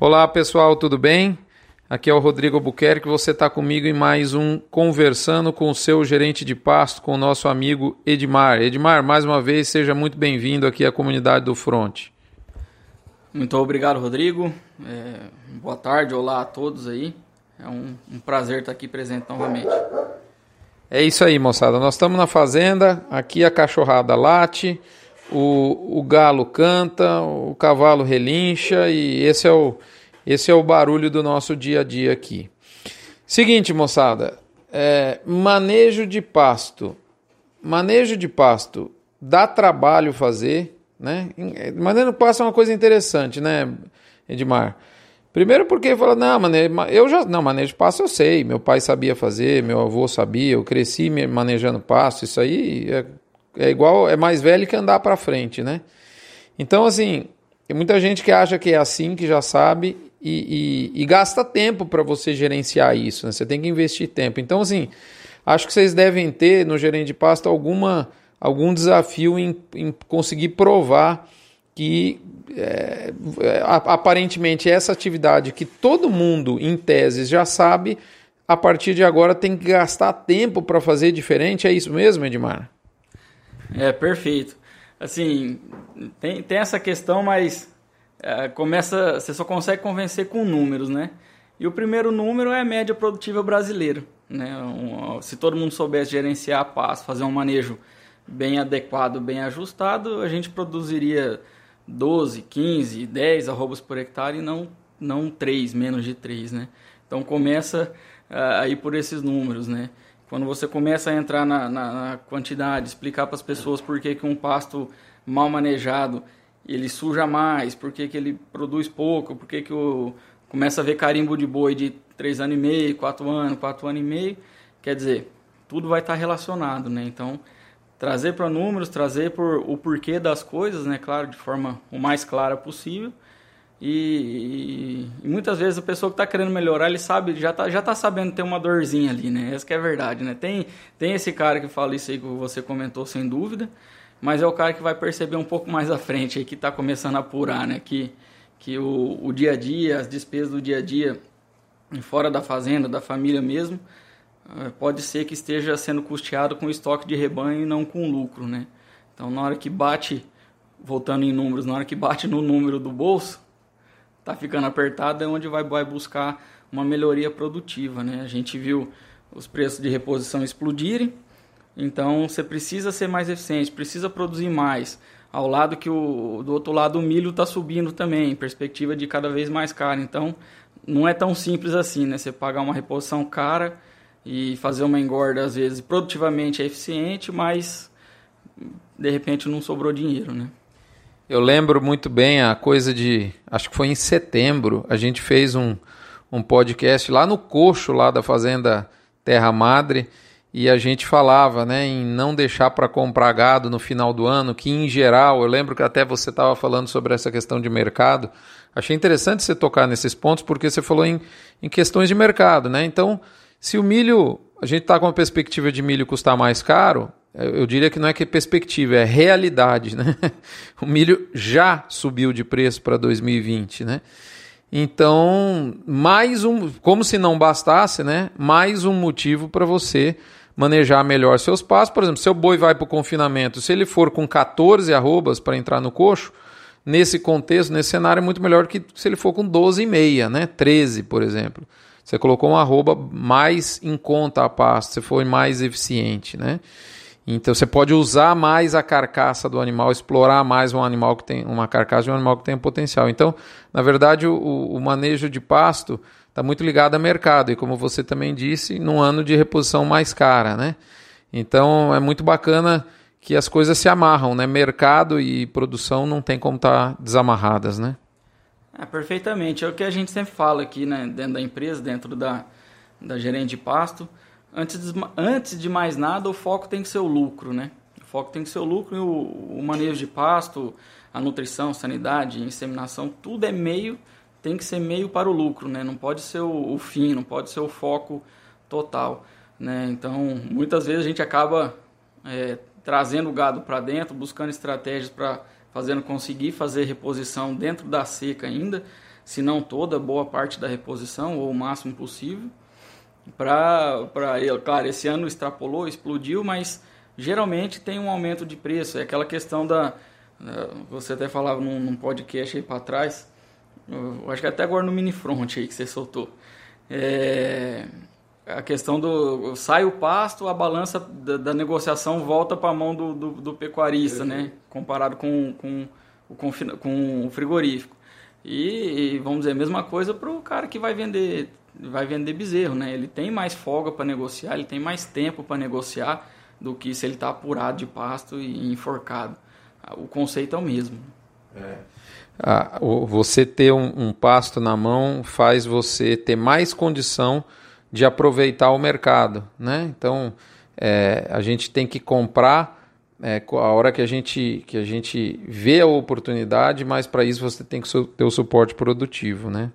Olá pessoal, tudo bem? Aqui é o Rodrigo Albuquerque, você está comigo em mais um Conversando com o seu gerente de pasto, com o nosso amigo Edmar. Edmar, mais uma vez, seja muito bem-vindo aqui à comunidade do Front. Muito obrigado, Rodrigo. É, boa tarde, olá a todos aí. É um, um prazer estar aqui presente novamente. É isso aí, moçada. Nós estamos na fazenda, aqui a cachorrada late, o, o galo canta, o cavalo relincha e esse é o, esse é o barulho do nosso dia a dia aqui. Seguinte, moçada, é, manejo de pasto. Manejo de pasto dá trabalho fazer, né? Manejo de pasto é uma coisa interessante, né, Edmar? Primeiro porque fala, não, manejo, eu já, não, manejo de pasto eu sei, meu pai sabia fazer, meu avô sabia, eu cresci manejando pasto, isso aí é é igual, é mais velho que andar para frente, né? Então, assim, tem muita gente que acha que é assim, que já sabe e, e, e gasta tempo para você gerenciar isso, né? Você tem que investir tempo. Então, assim, acho que vocês devem ter no gerente de pasta alguma, algum desafio em, em conseguir provar que é, aparentemente essa atividade que todo mundo, em tese, já sabe, a partir de agora tem que gastar tempo para fazer diferente. É isso mesmo, Edmar? É, perfeito. Assim, tem, tem essa questão, mas é, começa, você só consegue convencer com números, né? E o primeiro número é a média produtiva brasileira. Né? Um, se todo mundo soubesse gerenciar a paz, fazer um manejo bem adequado, bem ajustado, a gente produziria 12, 15, 10 arrobas por hectare e não, não 3, menos de 3, né? Então começa uh, aí por esses números, né? Quando você começa a entrar na, na, na quantidade, explicar para as pessoas por que, que um pasto mal manejado ele suja mais, por que, que ele produz pouco, por que, que o, começa a ver carimbo de boi de 3 anos e meio, 4 anos, 4 anos e meio, quer dizer, tudo vai estar relacionado, né? Então, trazer para números, trazer por o porquê das coisas, né? Claro, de forma o mais clara possível, e, muitas vezes a pessoa que está querendo melhorar, ele sabe, já está já tá sabendo ter uma dorzinha ali, né? Essa é a verdade, né? Tem, tem esse cara que fala isso aí que você comentou, sem dúvida, mas é o cara que vai perceber um pouco mais à frente aí, que está começando a apurar, né? Que, que o, o dia a dia, as despesas do dia a dia, fora da fazenda, da família mesmo, eh, pode ser que esteja sendo custeado com estoque de rebanho e não com lucro, né? Então, na hora que bate, voltando em números, na hora que bate no número do bolso, está ficando apertado, é onde vai, buscar uma melhoria produtiva. Né? A gente viu os preços de reposição explodirem, então você precisa ser mais eficiente, precisa produzir mais. Ao lado que o do outro lado o milho está subindo também, perspectiva de cada vez mais caro. Então não é tão simples assim, né? Você pagar uma reposição cara e fazer uma engorda às vezes produtivamente é eficiente, mas de repente não sobrou dinheiro, né? Eu lembro muito bem a coisa de. Acho que foi em setembro, a gente fez um, um podcast lá no coxo, lá da Fazenda Terra Madre, e a gente falava né, em não deixar para comprar gado no final do ano, que em geral, eu lembro que até você estava falando sobre essa questão de mercado. Achei interessante você tocar nesses pontos, porque você falou em, em questões de mercado. Né? Então, se o milho. A gente está com a perspectiva de milho custar mais caro, eu diria que não é que é perspectiva, é realidade, né? O milho já subiu de preço para 2020, né? Então, mais um, como se não bastasse, né? Mais um motivo para você manejar melhor seus passos. Por exemplo, seu boi vai para o confinamento, se ele for com 14 arrobas para entrar no coxo, nesse contexto, nesse cenário, é muito melhor que se ele for com 12,5, né? 13, por exemplo. Você colocou um arroba mais em conta a pasto, você foi mais eficiente, né? Então você pode usar mais a carcaça do animal, explorar mais um animal que tem uma carcaça de um animal que tem potencial. Então, na verdade, o, o manejo de pasto está muito ligado ao mercado e, como você também disse, num ano de reposição mais cara, né? Então é muito bacana que as coisas se amarram, né? Mercado e produção não tem como estar tá desamarradas, né? É, perfeitamente. É o que a gente sempre fala aqui, né? Dentro da empresa, dentro da, da gerente de pasto Antes de, antes de mais nada, o foco tem que ser o lucro, né? O foco tem que ser o lucro e o, o manejo de pasto, a nutrição, sanidade, inseminação, tudo é meio, tem que ser meio para o lucro, né? Não pode ser o, o fim, não pode ser o foco total, né? Então, muitas vezes a gente acaba é, trazendo o gado para dentro, buscando estratégias para fazendo conseguir fazer reposição dentro da seca ainda, se não toda, boa parte da reposição ou o máximo possível. Para, claro, esse ano extrapolou, explodiu, mas geralmente tem um aumento de preço. É aquela questão da. Você até falava num, num podcast aí para trás, eu acho que até agora no mini front aí que você soltou. É, a questão do sai o pasto, a balança da, da negociação volta para a mão do, do, do pecuarista, né? Comparado com, com, com, com o frigorífico. E, e, vamos dizer a mesma coisa para o cara que vai vender vai vender bezerro, né? Ele tem mais folga para negociar, ele tem mais tempo para negociar do que se ele está apurado de pasto e enforcado. O conceito é o mesmo. É. Ah, você ter um, um, pasto na mão faz você ter mais condição de aproveitar o mercado, né? Então é, a gente tem que comprar é, a hora que a gente que a gente vê a oportunidade, mas para isso você tem que ter o suporte produtivo, né?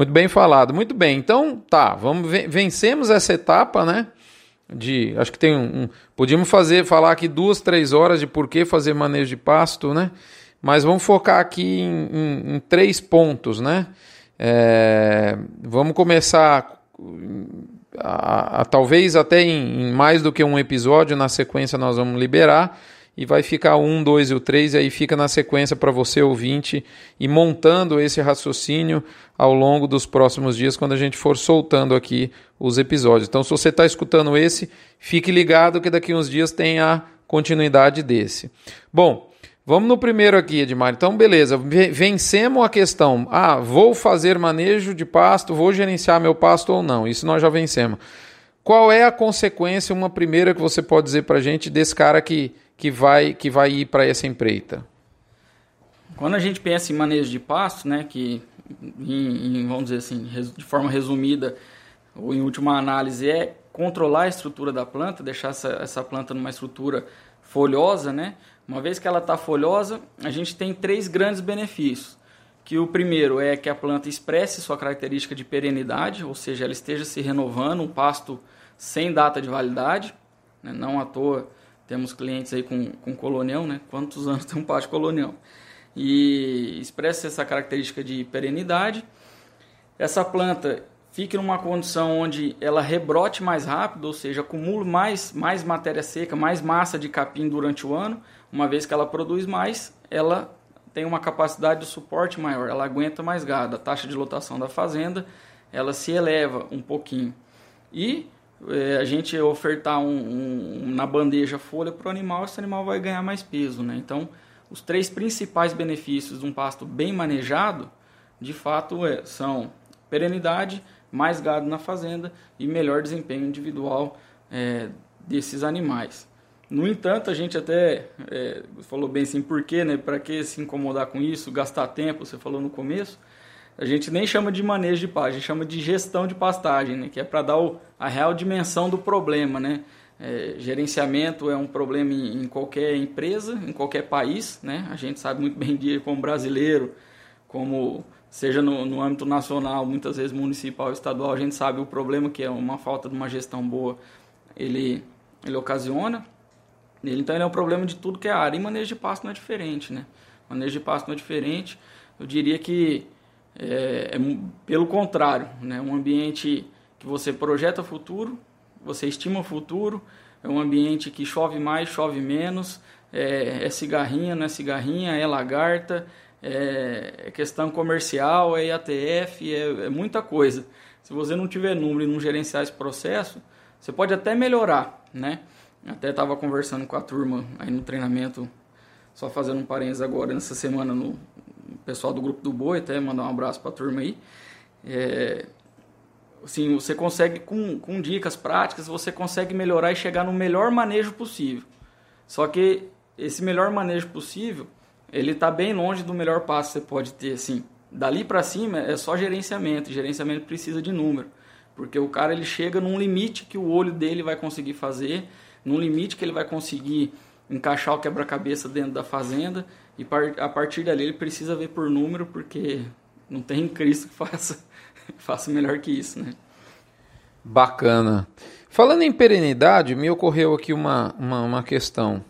Muito bem falado, muito bem. Então tá, vamos vencemos essa etapa, né? De acho que tem um, um podíamos fazer falar aqui duas três horas de por que fazer manejo de pasto, né? Mas vamos focar aqui em, em, em três pontos, né? É, vamos começar a, a, talvez até em, em, mais do que um episódio, na sequência nós vamos liberar e vai ficar um, dois e o três, e aí fica na sequência para você ouvinte e montando esse raciocínio ao longo dos próximos dias, quando a gente for soltando aqui os episódios. Então, se você está escutando esse, fique ligado que daqui uns dias tem a continuidade desse. Bom, Vamos no primeiro aqui, Edmar. Então, beleza. Vencemos a questão. Ah, vou fazer manejo de pasto, vou gerenciar meu pasto ou não. Isso nós já vencemos. Qual é a consequência, uma primeira que você pode dizer para a gente desse cara que, que, vai, que vai ir para essa empreita? Quando a gente pensa em manejo de pasto, né, que em, em, vamos dizer assim, de forma resumida, ou em última análise, é controlar a estrutura da planta, deixar essa, essa planta numa estrutura folhosa, né? Uma vez que ela está folhosa, a gente tem três grandes benefícios. Que o primeiro é que a planta expresse sua característica de perenidade, ou seja, ela esteja se renovando, um pasto sem data de validade. Né? Não à toa temos clientes aí com, com colonial, né? Quantos anos tem um pasto colonial? E expressa essa característica de perenidade. Essa planta fique numa condição onde ela rebrote mais rápido, ou seja, acumule mais, mais matéria seca, mais massa de capim durante o ano, uma vez que ela produz mais, ela tem uma capacidade de suporte maior, ela aguenta mais gado, a taxa de lotação da fazenda ela se eleva um pouquinho. E é, a gente ofertar um, um, na bandeja folha para o animal, esse animal vai ganhar mais peso. Né? Então, os três principais benefícios de um pasto bem manejado, de fato, é, são perenidade, mais gado na fazenda e melhor desempenho individual é, desses animais. No entanto, a gente até é, falou bem assim, por quê, né? Para que se incomodar com isso, gastar tempo, você falou no começo. A gente nem chama de manejo de pastagem, a gente chama de gestão de pastagem, né? Que é para dar o, a real dimensão do problema, né? É, gerenciamento é um problema em, em, qualquer empresa, em qualquer país, né? A gente sabe muito bem disso como brasileiro, como seja no, no âmbito nacional, muitas vezes municipal, estadual, a gente sabe o problema que é uma falta de uma gestão boa, ele, ele ocasiona. Então ele é um problema de tudo que é área. E manejo de pasto não é diferente, né? Manejo de pasto não é diferente. Eu diria que é, é pelo contrário, né? Um ambiente que você projeta futuro, você estima o futuro, é um ambiente que chove mais, chove menos, é, é cigarrinha, não é cigarrinha, é lagarta, é, é questão comercial, é IATF, é, é muita coisa. Se você não tiver número e não gerenciar esse processo, você pode até melhorar, né? Até estava conversando com a turma aí no treinamento, só fazendo um parênteses agora, nessa semana, no pessoal do grupo do Boi, até mandar um abraço para a turma aí. É, assim, você consegue, com, com dicas práticas, você consegue melhorar e chegar no melhor manejo possível. Só que esse melhor manejo possível, ele está bem longe do melhor passo que você pode ter, assim. Dali para cima é só gerenciamento, gerenciamento precisa de número. Porque o cara ele chega num limite que o olho dele vai conseguir fazer num limite que ele vai conseguir encaixar o quebra-cabeça dentro da fazenda e a partir dali ele precisa ver por número porque não tem Cristo que faça, faça melhor que isso, né? Bacana. Falando em perenidade, me ocorreu aqui uma, uma, uma questão.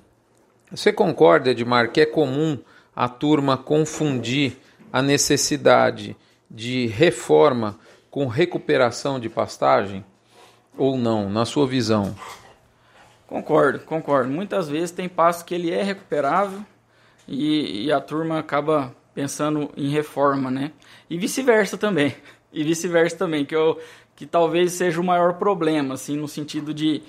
Você concorda, Edmar, que é comum a turma confundir a necessidade de reforma com recuperação de pastagem ou não, na sua visão? Concordo, concordo. Muitas vezes tem pasto que ele é recuperável e, e a turma acaba pensando em reforma, né? E vice-versa também. E vice-versa também, que, eu, que talvez seja o maior problema, assim, no sentido de,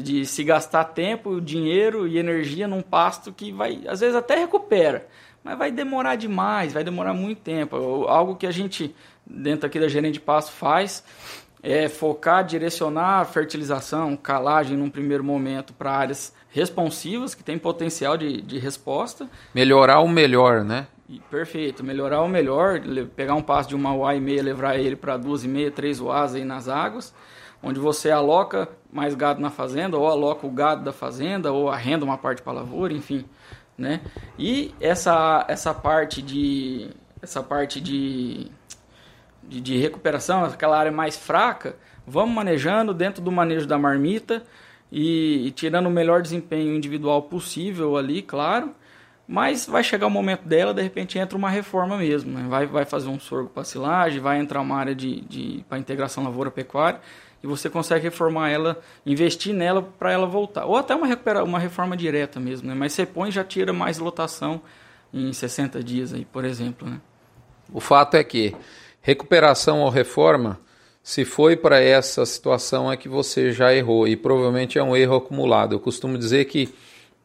de se gastar tempo, dinheiro e energia num pasto que vai, às vezes até recupera, mas vai demorar demais, vai demorar muito tempo. Algo que a gente, dentro aqui da gerente de pasto, faz é focar, direcionar a fertilização, calagem num primeiro momento para áreas responsivas, que tem potencial de, de resposta. Melhorar o melhor, né? Perfeito, melhorar o melhor, pegar um passo de uma UA e meia, levar ele para duas e meia, três UAs aí nas águas, onde você aloca mais gado na fazenda, ou aloca o gado da fazenda, ou arrenda uma parte para lavoura, enfim, né? E essa, essa parte de essa parte de de, de recuperação, aquela área mais fraca, vamos manejando dentro do manejo da marmita e, e, tirando o melhor desempenho individual possível ali, claro. Mas vai chegar o momento dela, de repente entra uma reforma mesmo. Né? Vai, vai fazer um sorgo para silagem, vai entrar uma área de, de para integração lavoura-pecuária e você consegue reformar ela, investir nela para ela voltar. Ou até uma, recupera, uma reforma direta mesmo, né? mas você põe e já tira mais lotação em 60 dias, aí, por exemplo. Né? O fato é que Recuperação ou reforma, se foi para essa situação é que você já errou e provavelmente é um erro acumulado. Eu costumo dizer que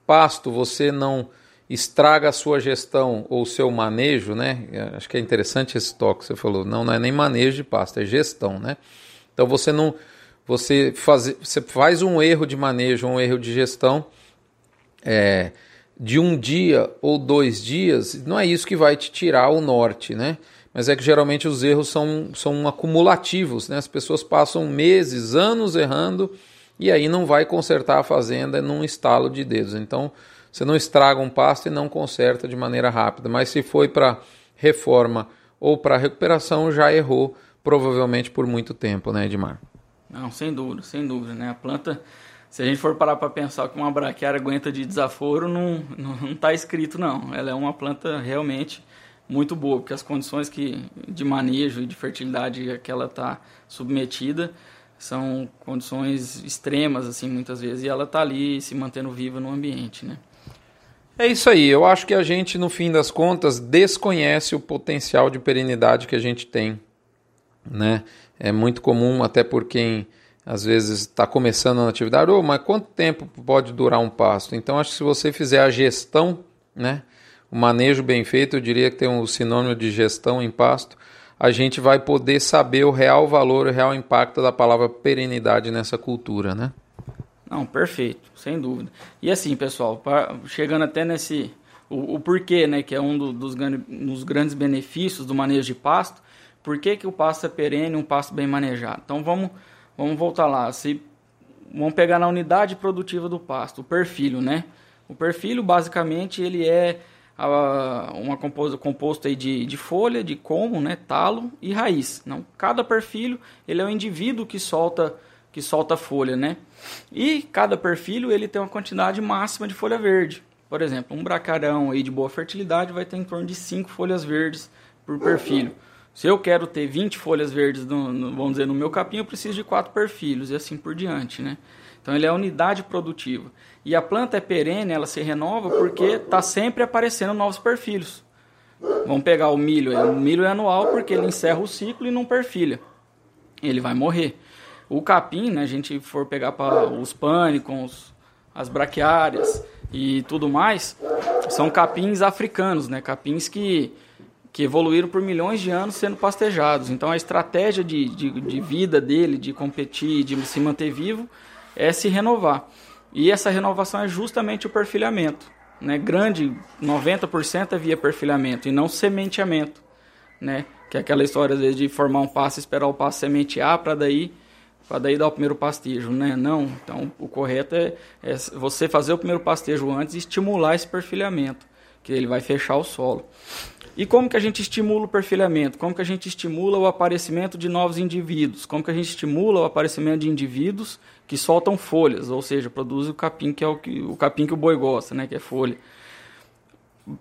pasto você não estraga a sua gestão ou o seu manejo, né? Acho que é interessante esse toque que você falou. Não, não é nem manejo de pasto, é gestão, né? Então você não você faz, você faz um erro de manejo, um erro de gestão é, de um dia ou dois dias, não é isso que vai te tirar o norte, né? Mas é que geralmente os erros são, são acumulativos, né? as pessoas passam meses, anos errando e aí não vai consertar a fazenda num estalo de dedos. Então você não estraga um pasto e não conserta de maneira rápida, mas se foi para reforma ou para recuperação já errou provavelmente por muito tempo, né, Edmar? Não, sem dúvida, sem dúvida, né? A planta, se a gente for parar para pensar que uma braquiária aguenta de desaforo, não não está escrito não. Ela é uma planta realmente muito boa, porque as condições que, de manejo e de fertilidade a que ela está submetida são condições extremas, assim, muitas vezes, e ela está ali se mantendo viva no ambiente, né? É isso aí. Eu acho que a gente, no fim das contas, desconhece o potencial de perenidade que a gente tem, né? É muito comum, até por quem às vezes está começando na atividade, oh, mas quanto tempo pode durar um pasto? Então, acho que se você fizer a gestão, né? O manejo bem feito, eu diria que tem um sinônimo de gestão em pasto, a gente vai poder saber o real valor, o real impacto da palavra perenidade nessa cultura, né? Não, perfeito, sem dúvida. E assim, pessoal, chegando até nesse o, o porquê, né, que é um do, dos, dos grandes benefícios do manejo de pasto, por que, que o pasto é perene, um pasto bem manejado? Então vamos, vamos voltar lá. Se, vamos pegar na unidade produtiva do pasto, o perfil, né? O perfil, basicamente, ele é uma composto, composto aí de, de folha, de como, né, talo e raiz. Não, cada perfil ele é um indivíduo que solta que solta folha, né? E cada perfil ele tem uma quantidade máxima de folha verde. Por exemplo, um bracarão aí de boa fertilidade vai ter em torno de 5 folhas verdes por perfil. Se eu quero ter 20 folhas verdes, no, no, vamos dizer, no meu capim, eu preciso de 4 perfilhos e assim por diante, né? Então ele é a unidade produtiva. E a planta é perene, ela se renova porque está sempre aparecendo novos perfilhos. Vamos pegar o milho. O milho é anual porque ele encerra o ciclo e não perfilha. Ele vai morrer. O capim, né, a gente for pegar para os pânicos, as braquiárias e tudo mais, são capins africanos, né, capins que, que evoluíram por milhões de anos sendo pastejados. Então a estratégia de, de, de vida dele, de competir, de se manter vivo, é se renovar. E essa renovação é justamente o perfilhamento. Né? Grande, 90% é via perfilhamento e não sementeamento. Né? Que é aquela história às vezes, de formar um passo, esperar o passo sementear para daí para daí dar o primeiro pastejo, né? Não, então o correto é, é, você fazer o primeiro pastejo antes e estimular esse perfilhamento, que ele vai fechar o solo. E como que a gente estimula o perfilhamento? Como que a gente estimula o aparecimento de novos indivíduos? Como que a gente estimula o aparecimento de indivíduos que soltam folhas, ou seja, produzem o capim que é o, que, o capim que o boi gosta, né, que é folha.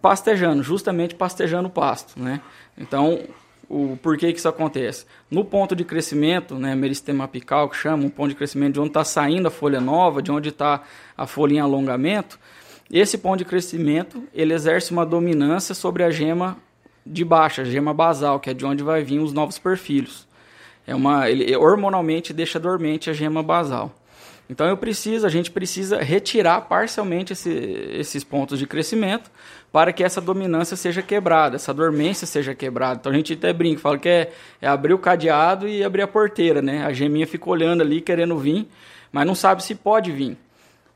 Pastejando, justamente pastejando o pasto, né? Então, o porquê que isso acontece. No ponto de crescimento, né, meristema apical, que chama, um ponto de crescimento de onde está saindo a folha nova, de onde está a folha em alongamento, esse ponto de crescimento ele exerce uma dominância sobre a gema de baixa, a gema basal, que é de onde vai vir os novos perfilhos. É uma, ele hormonalmente deixa dormente a gema basal. Então eu preciso, a gente precisa retirar parcialmente esse, esses pontos de crescimento para que essa dominância seja quebrada, essa dormência seja quebrada. Então a gente até brinca, fala que é, é abrir o cadeado e abrir a porteira, né? A geminha fica olhando ali querendo vir, mas não sabe se pode vir.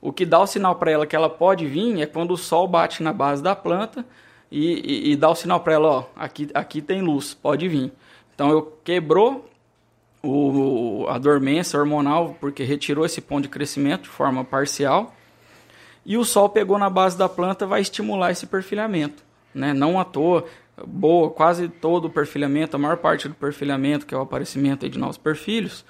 O que dá o sinal para ela que ela pode vir é quando o sol bate na base da planta e, e, e dá o sinal para ela, ó, aqui, aqui tem luz, pode vir. Então eu quebrou o, a dormência hormonal, porque retirou esse ponto de crescimento de forma parcial. E o sol pegou na base da planta, vai estimular esse perfilhamento. Né? Não à toa, boa, quase todo o perfilhamento, a maior parte do perfilhamento, que é o aparecimento de novos perfilhos,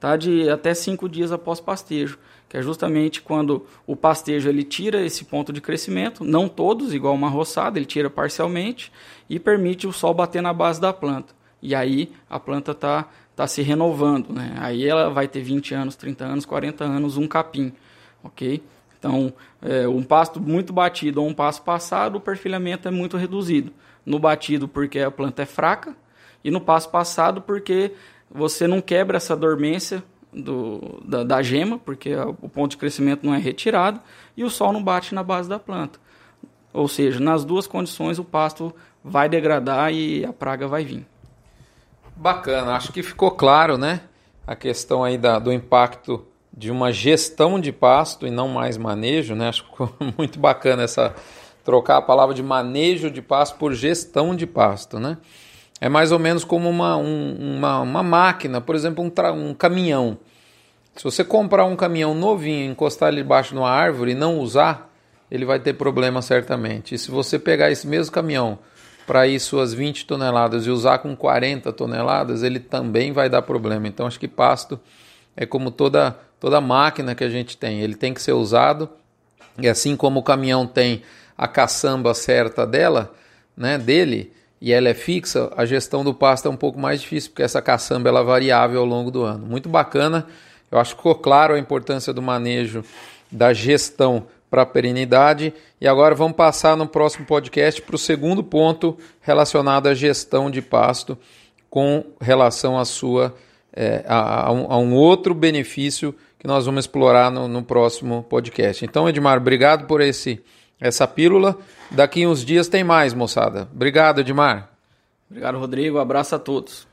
tá de até cinco dias após pastejo, que é justamente quando o pastejo ele tira esse ponto de crescimento, não todos, igual uma roçada, ele tira parcialmente e permite o sol bater na base da planta. E aí a planta está está se renovando, né? Aí ela vai ter 20 anos, 30 anos, 40 anos, um capim, ok? Então, é, um pasto muito batido ou um pasto passado, o perfilhamento é muito reduzido. No batido, porque a planta é fraca, e no pasto passado, porque você não quebra essa dormência do, da, da gema, porque o ponto de crescimento não é retirado, e o sol não bate na base da planta. Ou seja, nas duas condições o pasto vai degradar e a praga vai vir. Bacana, acho que ficou claro, né? A questão aí da, do impacto de uma gestão de pasto e não mais manejo, né? Acho que ficou muito bacana essa trocar a palavra de manejo de pasto por gestão de pasto, né? É mais ou menos como uma, um, uma, uma máquina, por exemplo, um, um caminhão. Se você comprar um caminhão novinho, encostar ele debaixo de uma árvore e não usar, ele vai ter problema certamente. E se você pegar esse mesmo caminhão, para ir suas 20 toneladas e usar com 40 toneladas, ele também vai dar problema. Então acho que pasto é como toda toda máquina que a gente tem, ele tem que ser usado. E assim como o caminhão tem a caçamba certa dela, né, dele, e ela é fixa, a gestão do pasto é um pouco mais difícil, porque essa caçamba ela é variável ao longo do ano. Muito bacana. Eu acho que ficou claro a importância do manejo da gestão para a perenidade. E agora vamos passar no próximo podcast para o segundo ponto relacionado à gestão de pasto com relação à sua é, a, a, um, a, um, outro benefício que nós vamos explorar no, no, próximo podcast. Então, Edmar, obrigado por esse essa pílula. Daqui uns dias tem mais, moçada. Obrigado, Edmar. Obrigado, Rodrigo. abraço a todos.